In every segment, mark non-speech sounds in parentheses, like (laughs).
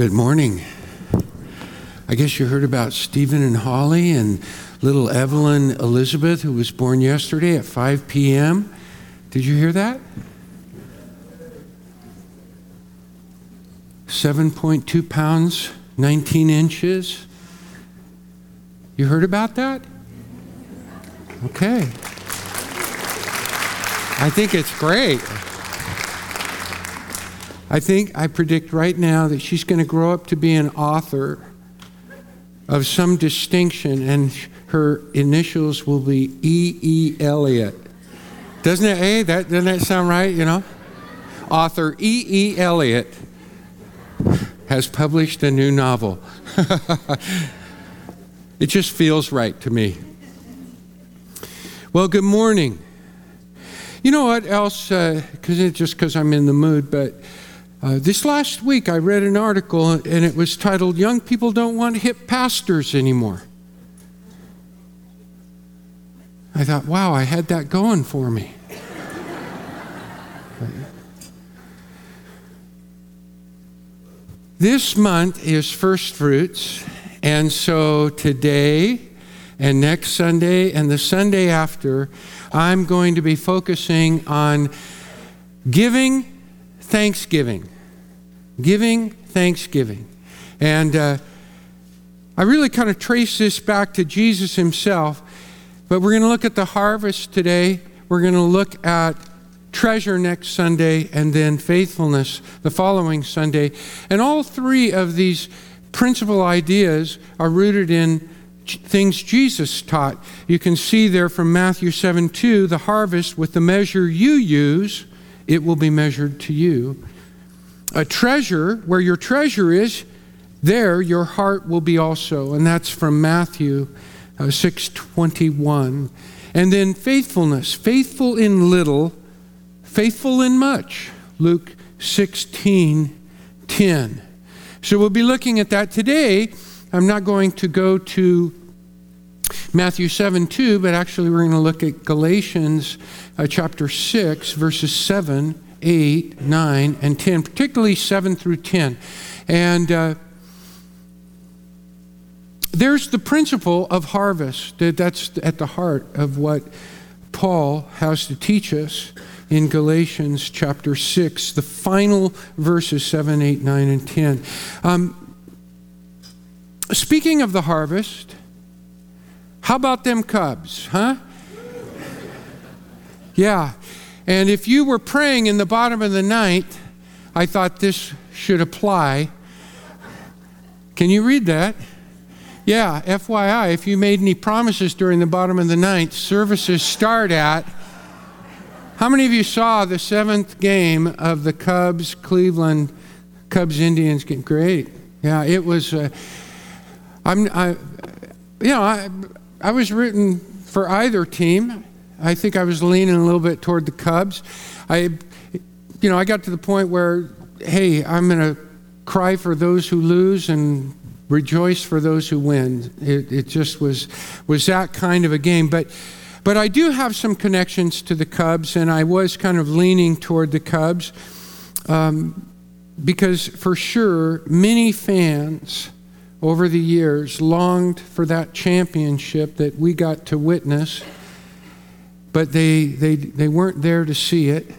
Good morning. I guess you heard about Stephen and Holly and little Evelyn Elizabeth, who was born yesterday at 5 p.m. Did you hear that? 7.2 pounds, 19 inches. You heard about that? Okay. I think it's great. I think I predict right now that she's going to grow up to be an author of some distinction, and her initials will be E. E. Eliot. Doesn't it? Hey, that doesn't that sound right? You know, author E. E. Eliot has published a new novel. (laughs) it just feels right to me. Well, good morning. You know what else? Because uh, it's just because I'm in the mood, but uh, this last week, I read an article and it was titled, Young People Don't Want Hip Pastors Anymore. I thought, wow, I had that going for me. this month is first fruits, and so today and next Sunday and the Sunday after, I'm going to be focusing on giving thanksgiving. Giving thanksgiving. And uh, I really kind of trace this back to Jesus himself, but we're going to look at the harvest today. We're going to look at treasure next Sunday, and then faithfulness the following Sunday. And all three of these principal ideas are rooted in things Jesus taught. You can see there from Matthew 7 2, the harvest with the measure you use it will be measured to you. A treasure, where your treasure is, there your heart will be also. And that's from Matthew uh, 6:21. And then faithfulness, faithful in little, faithful in much. Luke 16:10. So we'll be looking at that today. I'm not going to go to Matthew 7 2, but actually we're going to look at Galatians uh, chapter 6, verses 7, 8, 9, and 10, particularly 7 through 10. And uh, there's the principle of harvest. That's at the heart of what Paul has to teach us in Galatians chapter 6, the final verses 7, 8, 9, and 10. Um, speaking of the harvest, how about them Cubs, huh? Yeah. And if you were praying in the bottom of the night, I thought this should apply. Can you read that? Yeah, FYI, if you made any promises during the bottom of the night, services start at. How many of you saw the seventh game of the Cubs Cleveland Cubs Indians game? Great. Yeah, it was. Uh, I'm. I, you know, I, I was rooting for either team. I think I was leaning a little bit toward the Cubs. I, you know, I got to the point where, hey, I'm going to cry for those who lose and rejoice for those who win. It, it just was was that kind of a game. But but I do have some connections to the Cubs, and I was kind of leaning toward the Cubs um, because for sure many fans over the years longed for that championship that we got to witness but they, they, they weren't there to see it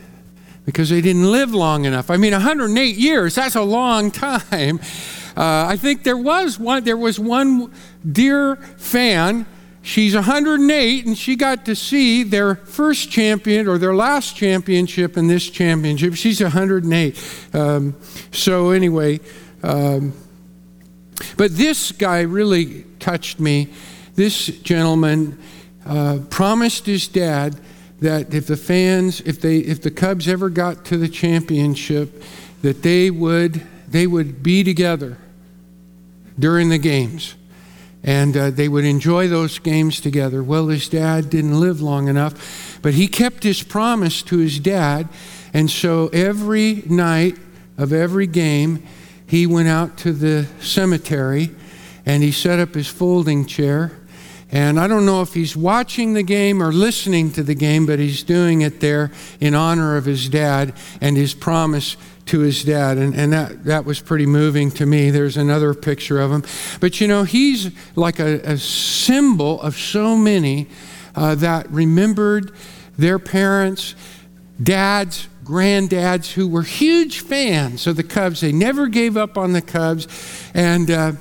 because they didn't live long enough. I mean, 108 years, that's a long time. (laughs) Uh, I think there was one, there was one dear fan. She's 108 and she got to see their first champion or their last championship in this championship. She's 108. Um, so, anyway, um, but this guy really touched me. This gentleman, uh, promised his dad that if the fans, if they, if the Cubs ever got to the championship, that they would, they would be together during the games, and uh, they would enjoy those games together. Well, his dad didn't live long enough, but he kept his promise to his dad, and so every night of every game, he went out to the cemetery and he set up his folding chair and I don't know if he's watching the game or listening to the game, but he's doing it there in honor of his dad and his promise to his dad. And, and that, that was pretty moving to me. There's another picture of him. But you know, he's like a, a symbol of so many uh, that remembered their parents, dads, granddads who were huge fans of the Cubs. They never gave up on the Cubs. And, uh,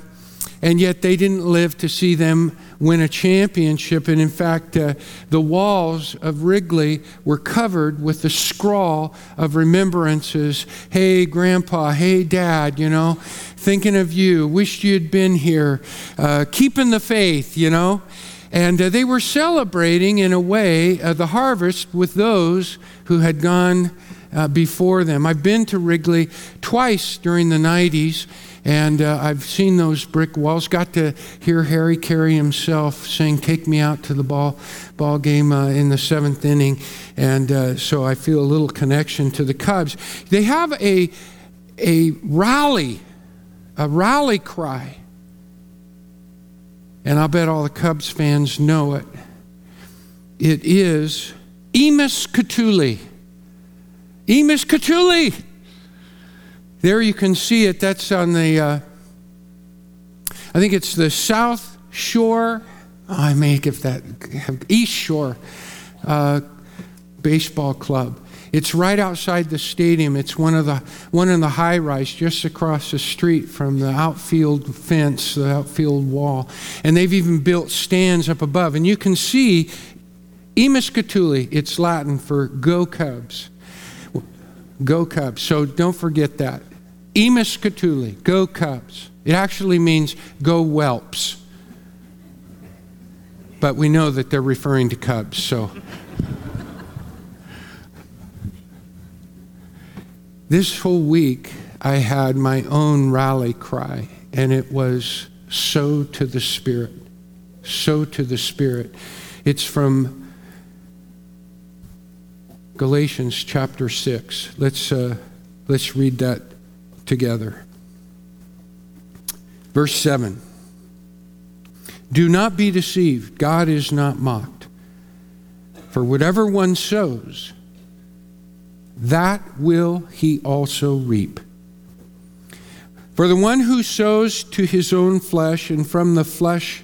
and yet they didn't live to see them win a championship. And in fact, uh, the walls of Wrigley were covered with the scrawl of remembrances. Hey, Grandpa, hey, Dad, you know, thinking of you, wished you'd been here, uh, keeping the faith, you know. And uh, they were celebrating, in a way, uh, the harvest with those who had gone uh, before them. I've been to Wrigley twice during the 90s and uh, I've seen those brick walls. Got to hear Harry Caray himself saying, "Take me out to the ball ball game uh, in the seventh inning," and uh, so I feel a little connection to the Cubs. They have a a rally, a rally cry, and I bet all the Cubs fans know it. It is Eamus Catuli. Eamus Catuli. There you can see it. That's on the, uh, I think it's the South Shore. Oh, I may give that, East Shore uh, Baseball Club. It's right outside the stadium. It's one of the one in the high rise just across the street from the outfield fence, the outfield wall. And they've even built stands up above. And you can see Eamus Catuli, it's Latin for go Cubs. Go Cubs. So don't forget that. Catuli, go Cubs. It actually means go whelps. But we know that they're referring to Cubs, so. this whole week, I had my own rally cry, and it was sow to the Spirit. sow to the Spirit. It's from Galatians chapter 6. Let's, uh, let's read that together. Verse 7 Do not be deceived, God is not mocked. For whatever one sows, that will he also reap. For the one who sows to his own flesh and from the flesh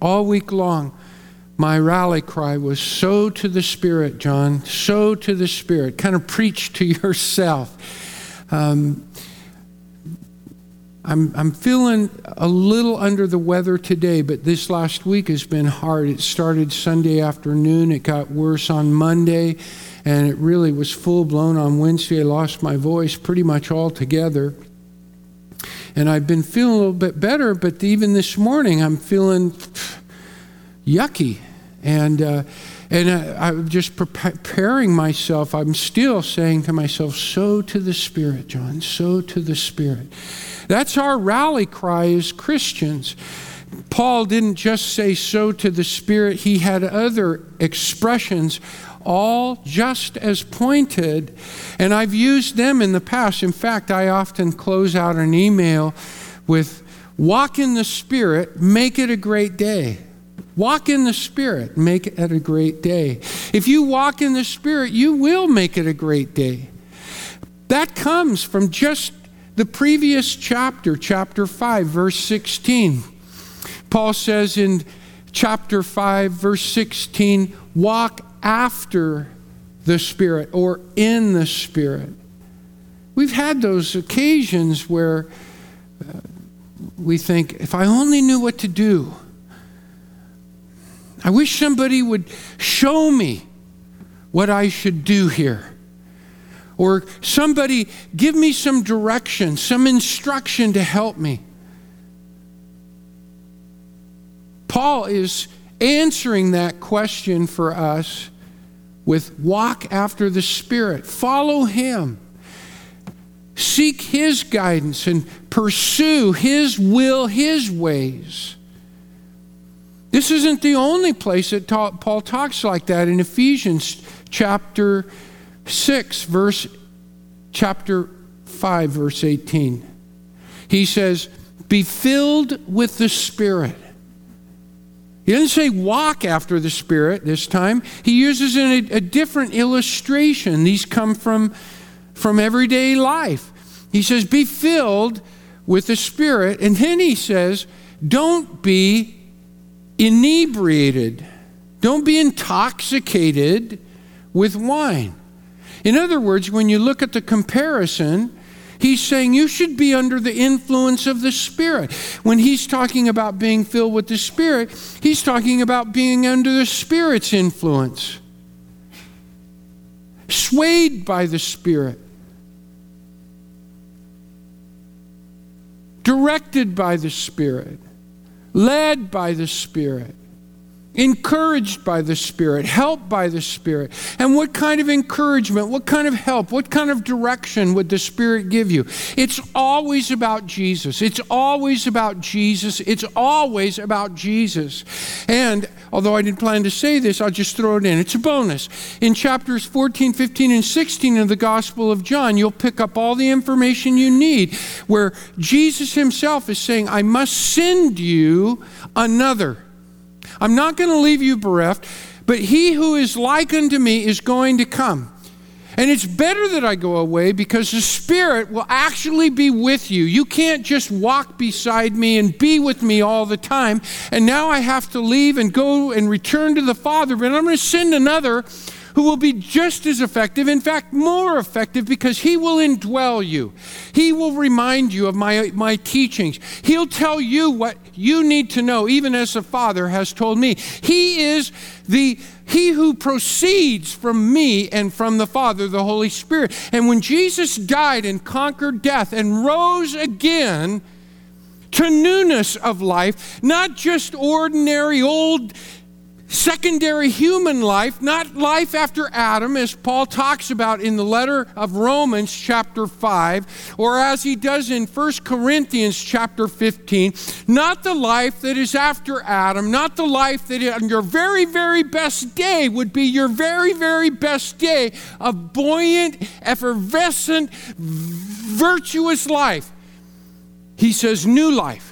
All week long, my rally cry was sow to the Spirit, John, sow to the Spirit. Kind of preach to (laughs) yourself. Um, I'm, I'm feeling a little under the weather today, but this last week has been hard. It started Sunday afternoon, it got worse on Monday, and it really was full blown on Wednesday. I lost my voice pretty much altogether. And I've been feeling a little bit better, but even this morning I'm feeling yucky. And, uh, and I, am just preparing myself. I'm still saying to myself, sow to the Spirit, John, sow to the Spirit. That's our rally cry as Christians. Paul didn't just say sow to the Spirit, he had other expressions, all just as pointed. And I've used them in the past. In fact, I often close out an email with, Walk in the Spirit, make it a great day. Walk in the Spirit, make it a great day. If you walk in the Spirit, you will make it a great day. That comes from just the previous chapter, chapter 5, verse 16. Paul says in chapter 5, verse 16, walk after the Spirit or in the Spirit. We've had those occasions where uh, we think, if I only knew what to do, I wish somebody would show me what I should do here. Or somebody give me some direction, some instruction to help me. Paul is answering that question for us with walk after the Spirit, follow Him. seek His guidance and pursue His will, His ways. This isn't the only place that ta- Paul talks like that in Ephesians chapter 6, verse chapter 5, verse 18. He says, Be filled with the Spirit. He doesn't say walk after the Spirit this time. He uses a, a different illustration. These come from, from everyday life. He says, Be filled with the Spirit. And then he says, Don't be inebriated. Don't be intoxicated with wine. In other words, when you look at the comparison, he's saying you should be under the influence of the Spirit. When he's talking about being filled with the Spirit, he's talking about being under the Spirit's influence, swayed by the Spirit, directed by the Spirit led by the Spirit, encouraged by the Spirit, helped by the Spirit. And what kind of encouragement, what kind of help, what kind of direction would the Spirit give you? It's always about Jesus. It's always about Jesus. It's always about Jesus. And although I didn't plan to say this, I'll just throw it in. It's a bonus. In chapters 14, 15, and 16 of the Gospel of John, you'll pick up all the information you need where Jesus himself is saying, I must send you another I'm not going to leave you bereft, but he who is like unto me is going to come. And it's better that I go away because the Spirit will actually be with you. You can't just walk beside me and be with me all the time. And now I have to leave and go and return to the Father, but I'm going to send another who will be just as effective, in fact, more effective, because he will indwell you. He will remind you of my, my teachings. He'll tell you what you need to know, even as the Father has told me. He is the he who proceeds from me and from the Father, the Holy Spirit. And when Jesus died and conquered death and rose again, to newness of life, not just ordinary old secondary human life, not life after Adam, as Paul talks about in the letter of Romans, chapter 5, or as he does in 1 Corinthians, chapter 15. Not the life that is after Adam, not the life that on your very, very best day would be your very, very best day of buoyant, effervescent, virtuous life. He says, new life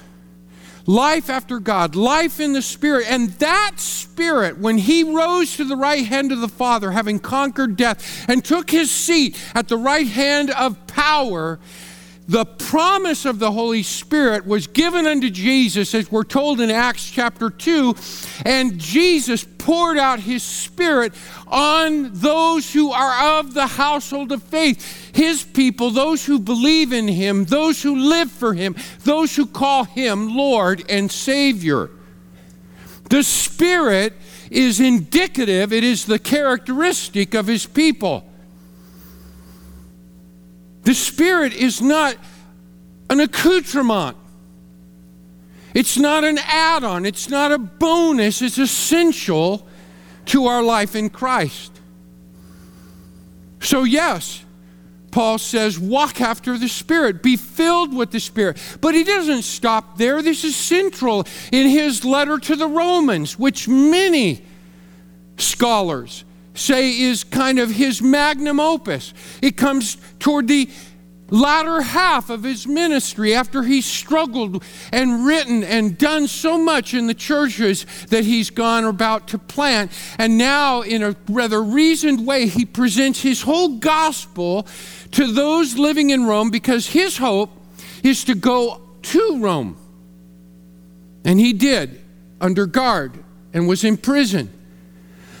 life after God, life in the Spirit. And that Spirit, when he rose to the right hand of the Father, having conquered death, and took his seat at the right hand of power, the promise of the Holy Spirit was given unto Jesus, as we're told in Acts chapter 2, and Jesus poured out his Spirit on those who are of the household of faith, his people, those who believe in him, those who live for him, those who call him Lord and Savior. The Spirit is indicative, it is the characteristic of his people. The Spirit is not an accoutrement. It's not an add on. It's not a bonus. It's essential to our life in Christ. So, yes, Paul says, walk after the Spirit, be filled with the Spirit. But he doesn't stop there. This is central in his letter to the Romans, which many scholars say is kind of his magnum opus. It comes toward the latter half of his ministry after he struggled and written and done so much in the churches that he's gone about to plant. And now, in a rather reasoned way, he presents his whole gospel to those living in Rome because his hope is to go to Rome. And he did under guard and was in prison.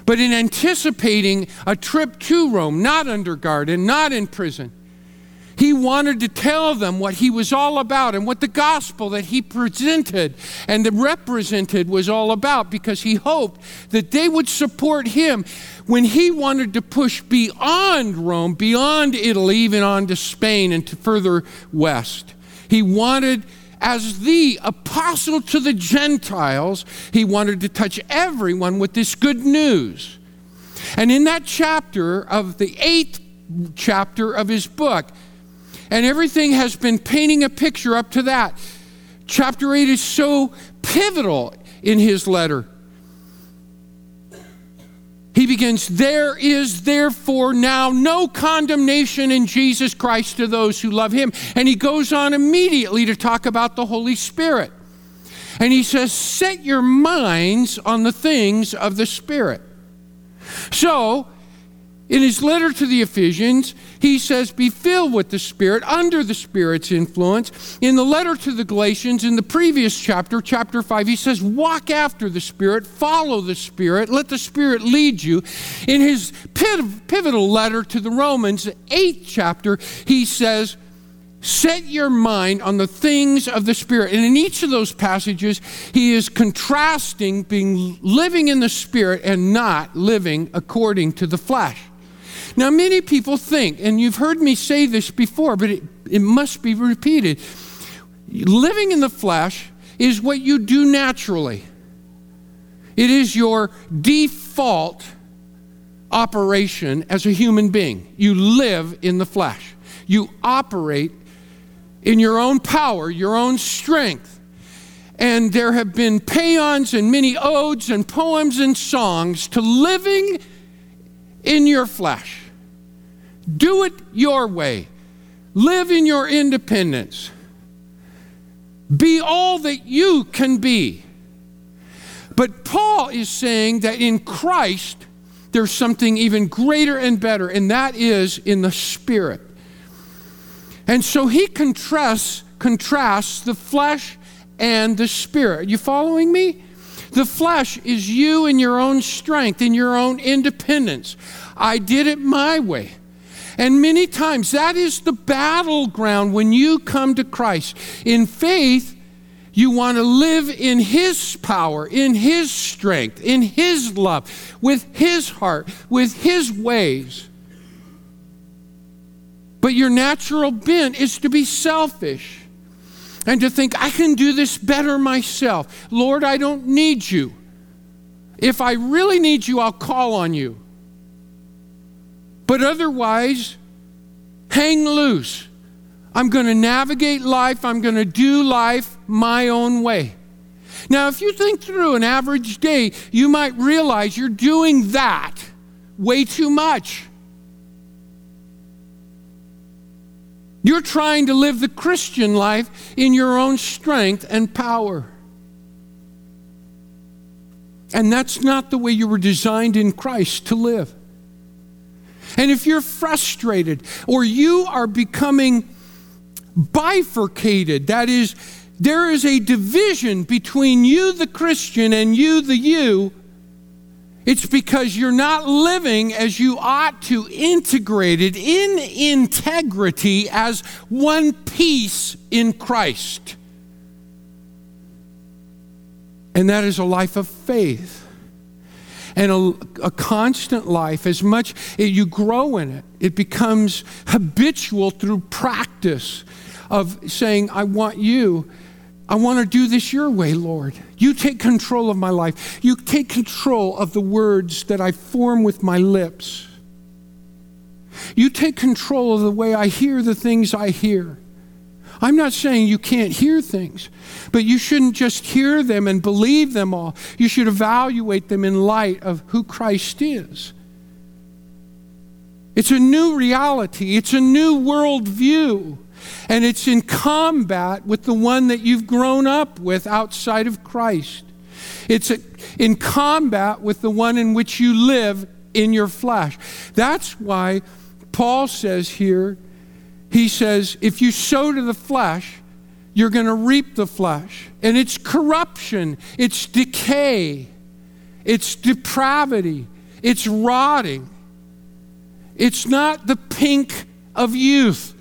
But in anticipating a trip to Rome, not under guard and not in prison, he wanted to tell them what he was all about and what the gospel that he presented and represented was all about because he hoped that they would support him when he wanted to push beyond Rome, beyond Italy, even on to Spain and to further west. He wanted as the apostle to the Gentiles, he wanted to touch everyone with this good news. And in that chapter of the eighth chapter of his book, And everything has been painting a picture up to that. Chapter 8 is so pivotal in his letter. He begins, There is therefore now no condemnation in Jesus Christ to those who love him. And he goes on immediately to talk about the Holy Spirit. And he says, Set your minds on the things of the Spirit. So, in his letter to the Ephesians, he says, Be filled with the Spirit, under the Spirit's influence. In the letter to the Galatians, in the previous chapter, chapter 5, he says, Walk after the Spirit, follow the Spirit, let the Spirit lead you. In his pivotal letter to the Romans, eighth chapter, he says, Set your mind on the things of the Spirit. And in each of those passages, he is contrasting being living in the Spirit and not living according to the flesh. Now, many people think, and you've heard me say this before, but it, it must be repeated living in the flesh is what you do naturally, it is your default operation as a human being. You live in the flesh, you operate in your own power, your own strength. And there have been paeans and many odes and poems and songs to living in your flesh. Do it your way. Live in your independence. Be all that you can be. But Paul is saying that in Christ, there's something even greater and better, and that is in the Spirit. And so he contrasts, contrasts the flesh and the Spirit. You following me? The flesh is you in your own strength, in your own independence. I did it my way. And many times that is the battleground when you come to Christ. In faith, you want to live in His power, in His strength, in His love, with His heart, with His ways. But your natural bent is to be selfish and to think, I can do this better myself. Lord, I don't need you. If I really need you, I'll call on you. But otherwise, hang loose. I'm going to navigate life, I'm going to do life my own way. Now, if you think through an average day, you might realize you're doing that way too much. You're trying to live the Christian life in your own strength and power. And that's not the way you were designed in Christ to live. And if you're frustrated or you are becoming bifurcated, that is, there is a division between you, the Christian, and you, the you, it's because you're not living as you ought to, integrated in integrity as one piece in Christ. And that is a life of faith and a, a constant life, as much as you grow in it, it becomes habitual through practice of saying, I want you. I want to do this your way, Lord. You take control of my life. You take control of the words that I form with my lips. You take control of the way I hear the things I hear. I'm not saying you can't hear things, but you shouldn't just hear them and believe them all. You should evaluate them in light of who Christ is. It's a new reality, it's a new worldview, and it's in combat with the one that you've grown up with outside of Christ. It's in combat with the one in which you live in your flesh. That's why Paul says here he says, if you sow to the flesh, you're going to reap the flesh. And it's corruption, it's decay, it's depravity, it's rotting. It's not the pink of youth,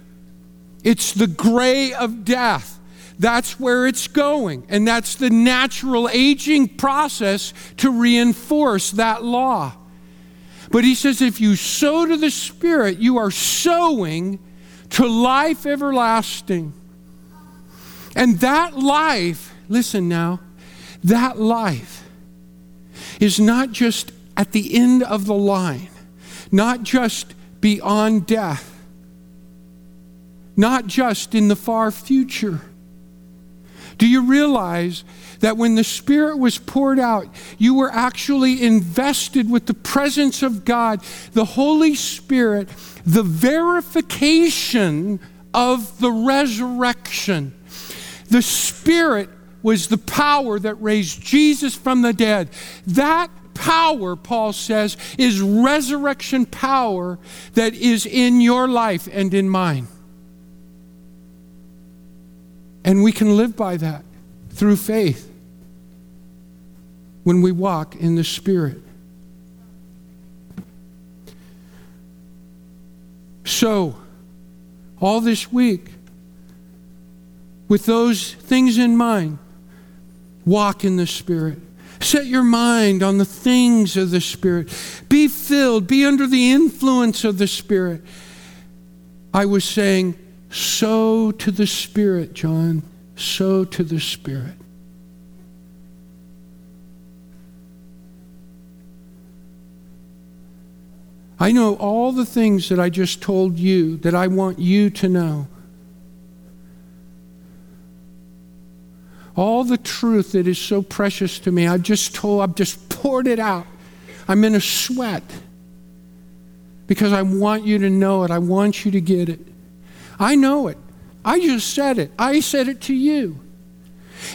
it's the gray of death. That's where it's going. And that's the natural aging process to reinforce that law. But he says if you sow to the Spirit, you are sowing to life everlasting. And that life, listen now, that life is not just at the end of the line, not just beyond death. not just in the far future. Do you realize that when the Spirit was poured out, you were actually invested with the presence of God, the Holy Spirit, the verification of the resurrection? The Spirit was the power that raised Jesus from the dead. That power, Paul says, is resurrection power that is in your life and in mine. And we can live by that through faith when we walk in the Spirit. So, all this week, with those things in mind, walk in the Spirit. Set your mind on the things of the Spirit. Be filled, be under the influence of the Spirit. I was saying, sow to the Spirit, John. Sow to the Spirit. I know all the things that I just told you that I want you to know. All the truth that is so precious to me, I've just told, I've just poured it out. I'm in a sweat because I want you to know it. I want you to get it. I know it. I just said it. I said it to you.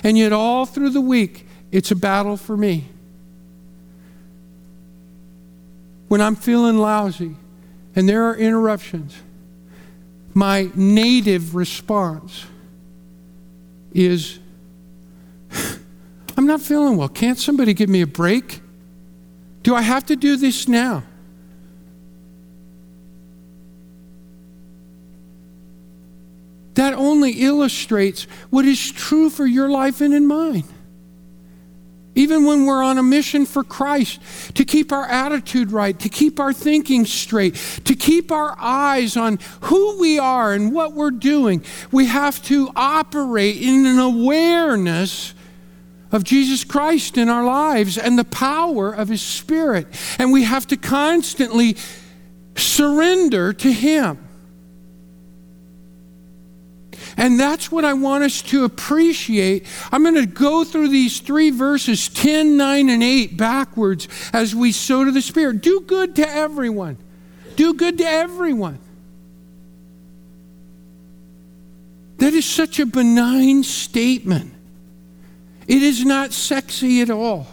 And yet, all through the week, it's a battle for me. When I'm feeling lousy and there are interruptions, my native response is (sighs) I'm not feeling well. Can't somebody give me a break? Do I have to do this now? That only illustrates what is true for your life and in mine. Even when we're on a mission for Christ, to keep our attitude right, to keep our thinking straight, to keep our eyes on who we are and what we're doing, we have to operate in an awareness of Jesus Christ in our lives and the power of His Spirit. And we have to constantly surrender to Him. And that's what I want us to appreciate. I'm going to go through these three verses 10, 9, and 8 backwards as we sow to the Spirit. Do good to everyone. Do good to everyone. That is such a benign statement. It is not sexy at all.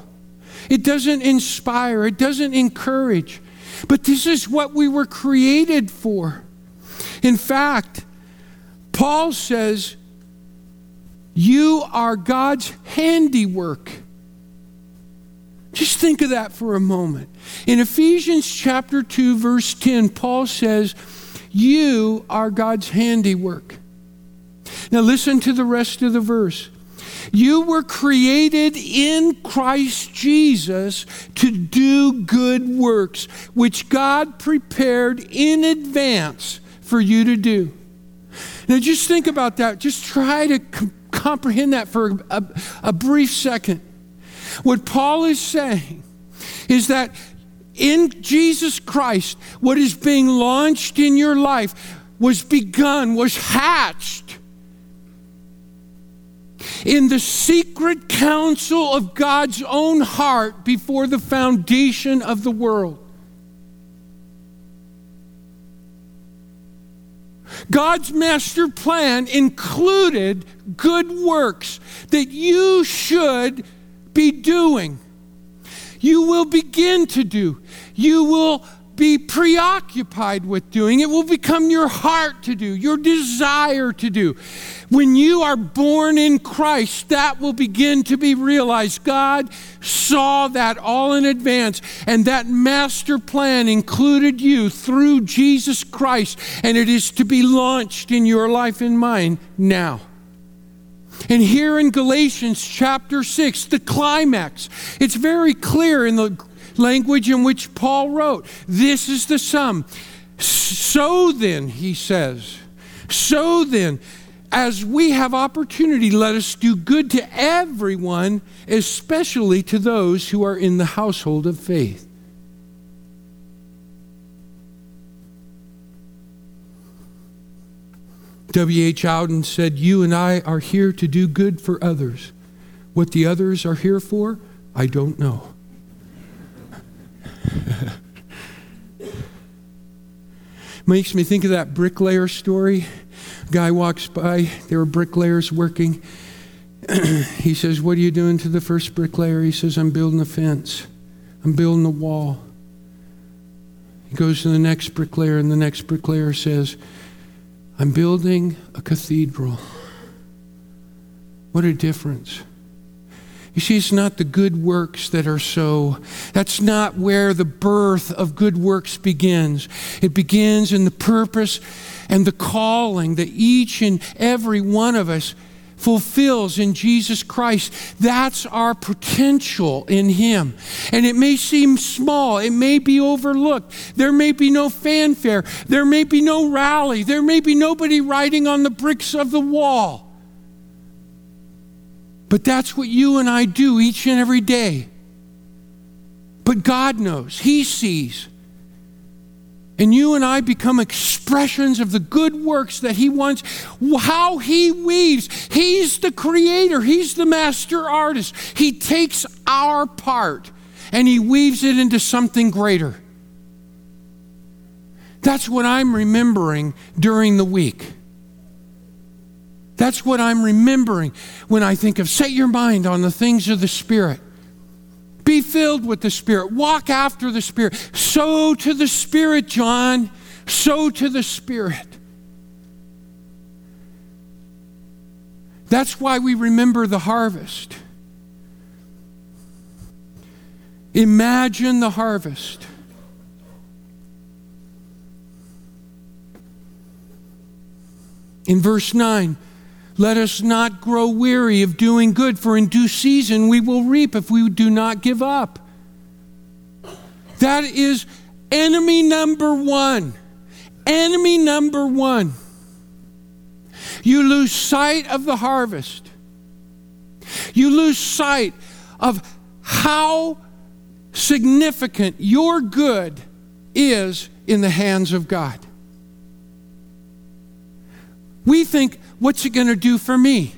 It doesn't inspire, it doesn't encourage. But this is what we were created for. In fact, Paul says, You are God's handiwork. Just think of that for a moment. In Ephesians chapter 2, verse 10, Paul says, You are God's handiwork. Now listen to the rest of the verse. You were created in Christ Jesus to do good works, which God prepared in advance for you to do. Now, just think about that. Just try to com- comprehend that for a, a brief second. What Paul is saying is that in Jesus Christ, what is being launched in your life was begun, was hatched in the secret counsel of God's own heart before the foundation of the world. God's master plan included good works that you should be doing. You will begin to do. You will be preoccupied with doing. It will become your heart to do, your desire to do. When you are born in Christ, that will begin to be realized. God saw that all in advance, and that master plan included you through Jesus Christ, and it is to be launched in your life and mine now. And here in Galatians chapter 6, the climax, it's very clear in the language in which Paul wrote. This is the sum. So then, he says, so then, as we have opportunity, let us do good to everyone, especially to those who are in the household of faith. W.H. Auden said, You and I are here to do good for others. What the others are here for, I don't know. (laughs) Makes me think of that bricklayer story. Guy walks by, there were bricklayers working. (clears throat) he says, What are you doing to the first bricklayer? He says, I'm building a fence, I'm building a wall. He goes to the next bricklayer, and the next bricklayer says, I'm building a cathedral. What a difference. You see, it's not the good works that are so, that's not where the birth of good works begins. It begins in the purpose and the calling that each and every one of us fulfills in Jesus Christ. That's our potential in Him. And it may seem small, it may be overlooked. There may be no fanfare, there may be no rally, there may be nobody writing on the bricks of the wall. But that's what you and I do each and every day. But God knows, He sees. And you and I become expressions of the good works that He wants, how He weaves. He's the creator, He's the master artist. He takes our part and He weaves it into something greater. That's what I'm remembering during the week. That's what I'm remembering when I think of set your mind on the things of the Spirit. Be filled with the Spirit. Walk after the Spirit. Sow to the Spirit, John. Sow to the Spirit. That's why we remember the harvest. Imagine the harvest. In verse 9, let us not grow weary of doing good, for in due season we will reap if we do not give up. That is enemy number one. Enemy number one. You lose sight of the harvest. You lose sight of how significant your good is in the hands of God. We think, what's it going to do for me?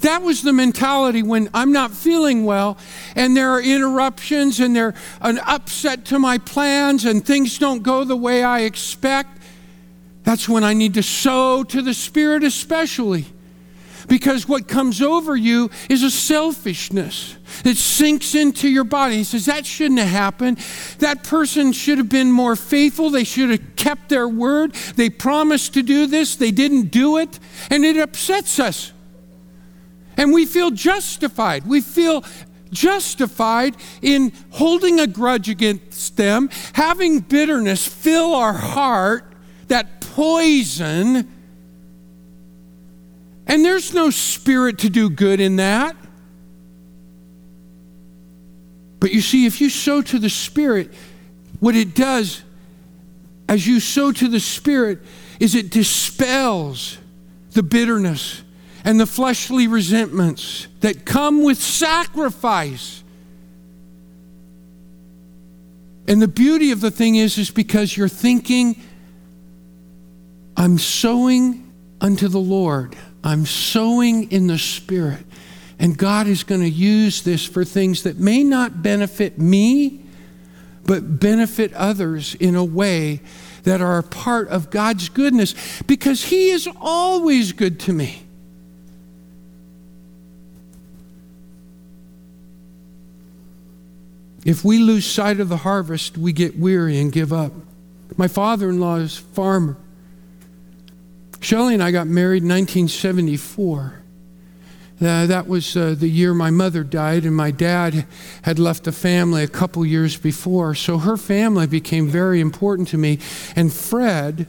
That was the mentality when I'm not feeling well and there are interruptions and there's an upset to my plans and things don't go the way I expect. That's when I need to sow to the Spirit, especially. Because what comes over you is a selfishness that sinks into your body. He says, That shouldn't have happened. That person should have been more faithful. They should have kept their word. They promised to do this, they didn't do it. And it upsets us. And we feel justified. We feel justified in holding a grudge against them, having bitterness fill our heart, that poison and there's no spirit to do good in that. But you see, if you sow to the Spirit, what it does as you sow to the Spirit is it dispels the bitterness and the fleshly resentments that come with sacrifice. And the beauty of the thing is, is because you're thinking, I'm sowing unto the Lord. I'm sowing in the Spirit. And God is going to use this for things that may not benefit me, but benefit others in a way that are a part of God's goodness because He is always good to me. If we lose sight of the harvest, we get weary and give up. My father in law is a farmer. Shelley and I got married in 1974. Uh, that was uh, the year my mother died, and my dad had left the family a couple years before. So her family became very important to me. And Fred,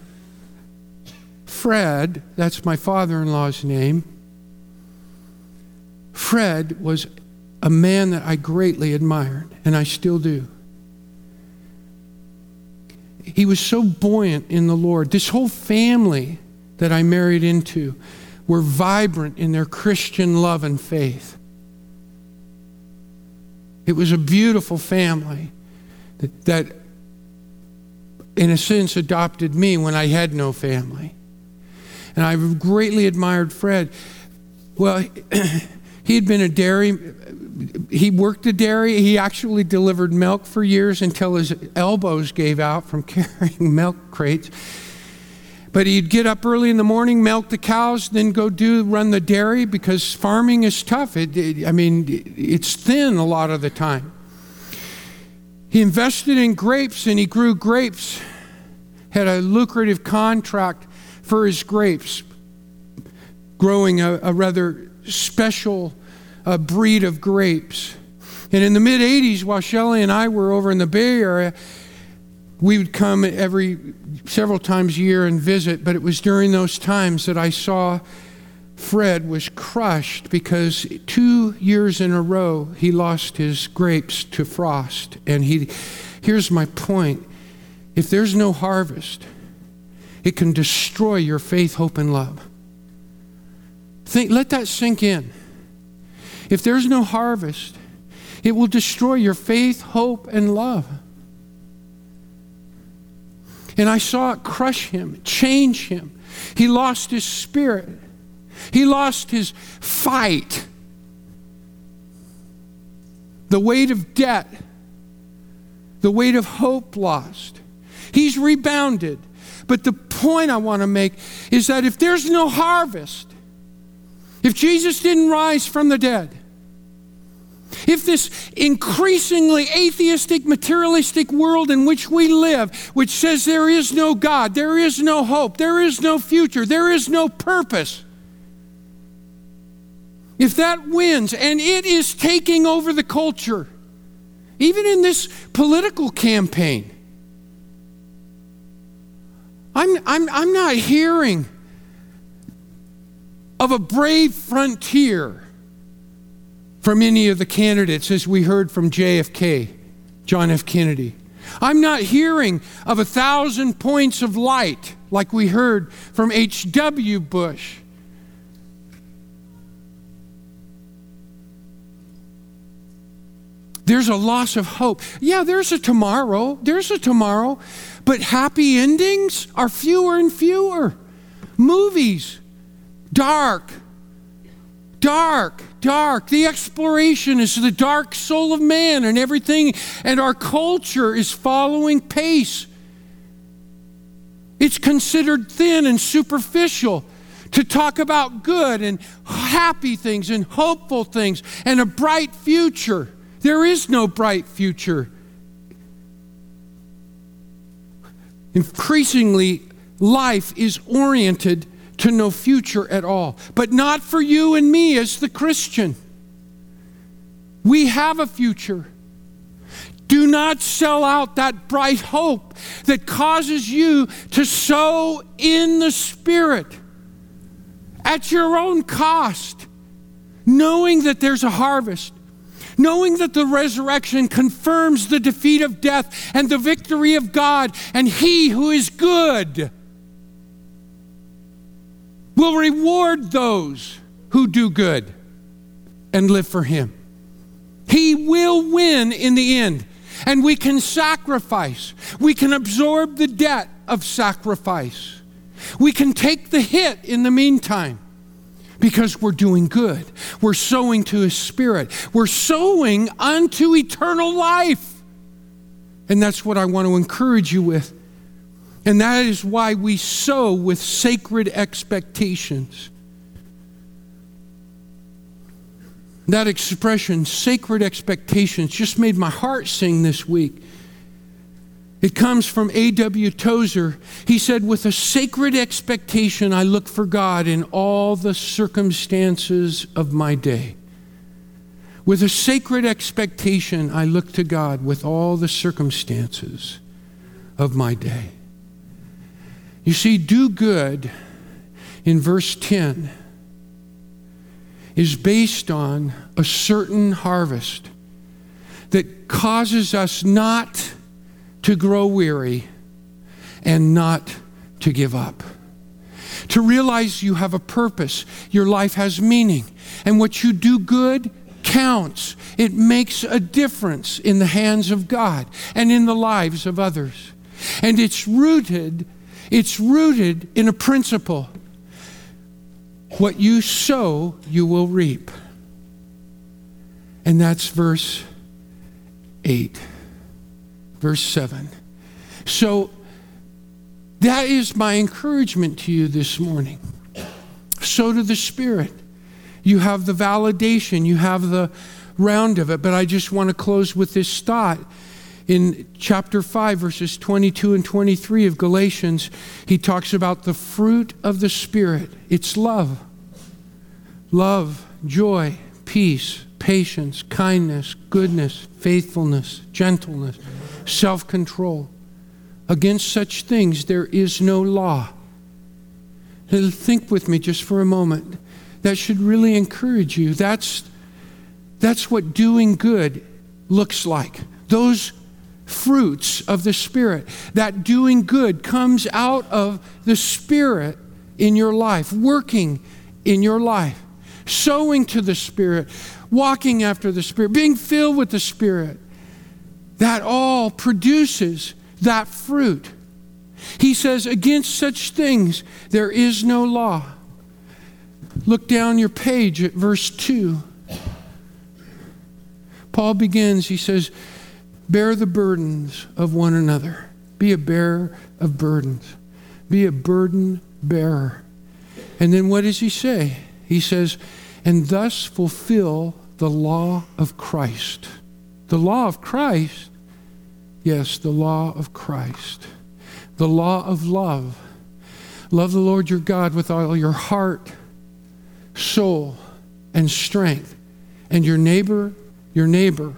Fred, that's my father in law's name, Fred was a man that I greatly admired, and I still do. He was so buoyant in the Lord. This whole family that I married into were vibrant in their Christian love and faith. It was a beautiful family that, that, in a sense, adopted me when I had no family. and I've greatly admired Fred. Well, (clears throat) he had been a dairy, he worked a dairy. He actually delivered milk for years until his elbows gave out from (laughs) carrying milk crates. But he'd get up early in the morning, milk the cows, then go do run the dairy because farming is tough. It, it, I mean, it's thin a lot of the time. He invested in grapes and he grew grapes. Had a lucrative contract for his grapes, growing a, a rather special uh, breed of grapes. And in the mid 80s, while Shelley and I were over in the Bay Area, we would come every several times a year and visit, but it was during those times that I saw Fred was crushed because two years in a row he lost his grapes to frost. And he, here's my point if there's no harvest, it can destroy your faith, hope, and love. Think, let that sink in. If there's no harvest, it will destroy your faith, hope, and love. And I saw it crush him, change him. He lost his spirit, he lost his fight. The weight of debt, the weight of hope lost. He's rebounded. But the point I want to make is that if there's no harvest, if Jesus didn't rise from the dead, if this increasingly atheistic, materialistic world in which we live, which says there is no God, there is no hope, there is no future, there is no purpose, if that wins and it is taking over the culture, even in this political campaign, I'm, I'm, I'm not hearing of a brave frontier from any of the candidates, as we heard from JFK, John F. Kennedy. I'm not hearing of a thousand points of light like we heard from H.W. Bush. There's a loss of hope. Yeah, there's a tomorrow. There's a tomorrow. But happy endings are fewer and fewer. Movies, dark, dark, dark. The exploration is the dark soul of man and everything, and our culture is following pace. It's considered thin and superficial to talk about good and happy things and hopeful things and a bright future. There is no bright future. Increasingly, life is oriented to no future at all. But not for you and me as the Christian. We have a future. Do not sell out that bright hope that causes you to sow in the Spirit at your own cost, knowing that there's a harvest, knowing that the resurrection confirms the defeat of death and the victory of God, and He who is good will reward those who do good and live for Him. He will win in the end. And we can sacrifice, we can absorb the debt of sacrifice, we can take the hit in the meantime because we're doing good. We're sowing to His Spirit, we're sowing unto eternal life. And that's what I want to encourage you with. And that is why we sow with sacred expectations. That expression, sacred expectations, just made my heart sing this week. It comes from A.W. Tozer. He said, With a sacred expectation, I look for God in all the circumstances of my day. With a sacred expectation, I look to God with all the circumstances of my day. You see, do good in verse 10 is based on a certain harvest that causes us not to grow weary and not to give up. To realize you have a purpose, your life has meaning, and what you do good counts. It makes a difference in the hands of God and in the lives of others. And it's rooted it's rooted in a principle What you sow, you will reap. And that's verse 8, verse 7. So that is my encouragement to you this morning. Sow to the Spirit. You have the validation, you have the round of it, but I just want to close with this thought. In chapter 5, verses 22 and 23 of Galatians, he talks about the fruit of the Spirit. It's love. Love, joy, peace, patience, kindness, goodness, faithfulness, gentleness, self control. Against such things there is no law. Think with me just for a moment. That should really encourage you. That's, that's what doing good looks like. Those fruits of the Spirit. That doing good comes out of the Spirit in your life, working in your life, sowing to the Spirit, walking after the Spirit, being filled with the Spirit. That all produces that fruit. He says, Against such things there is no law. Look down your page at verse 2. Paul begins, he says, Bear the burdens of one another. Be a bearer of burdens. Be a burden bearer. And then what does he say? He says, And thus fulfill the law of Christ. The law of Christ Yes, the law of Christ, the law of love. Love the Lord your God with all your heart, soul, and strength, and your neighbor, your neighbor.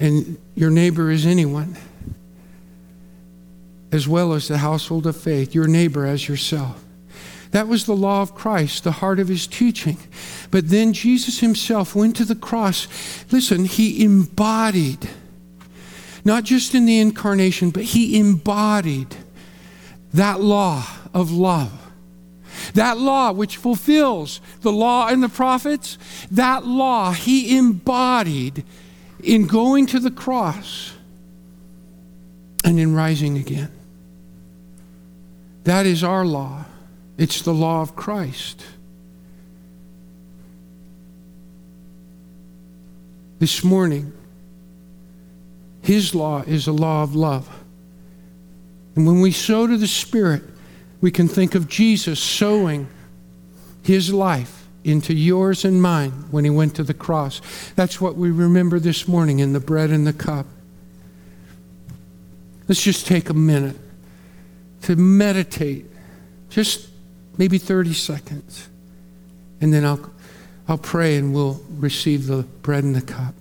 And your neighbor is anyone, as well as the household of faith, your neighbor as yourself. That was the law of Christ, the heart of his teaching. But then Jesus himself went to the cross. Listen, he embodied not just in the incarnation, but he embodied that law of love. That law which fulfills the law and the prophets, that law he embodied in going to the cross and in rising again. That is our law. It's the law of Christ. This morning, his law is a law of love. And when we sow to the Spirit, we can think of Jesus sowing his life into yours and mine when he went to the cross. That's what we remember this morning in the bread and the cup. Let's just take a minute to meditate, just maybe 30 seconds. And then I'll, I'll pray and we'll receive the bread and the cup.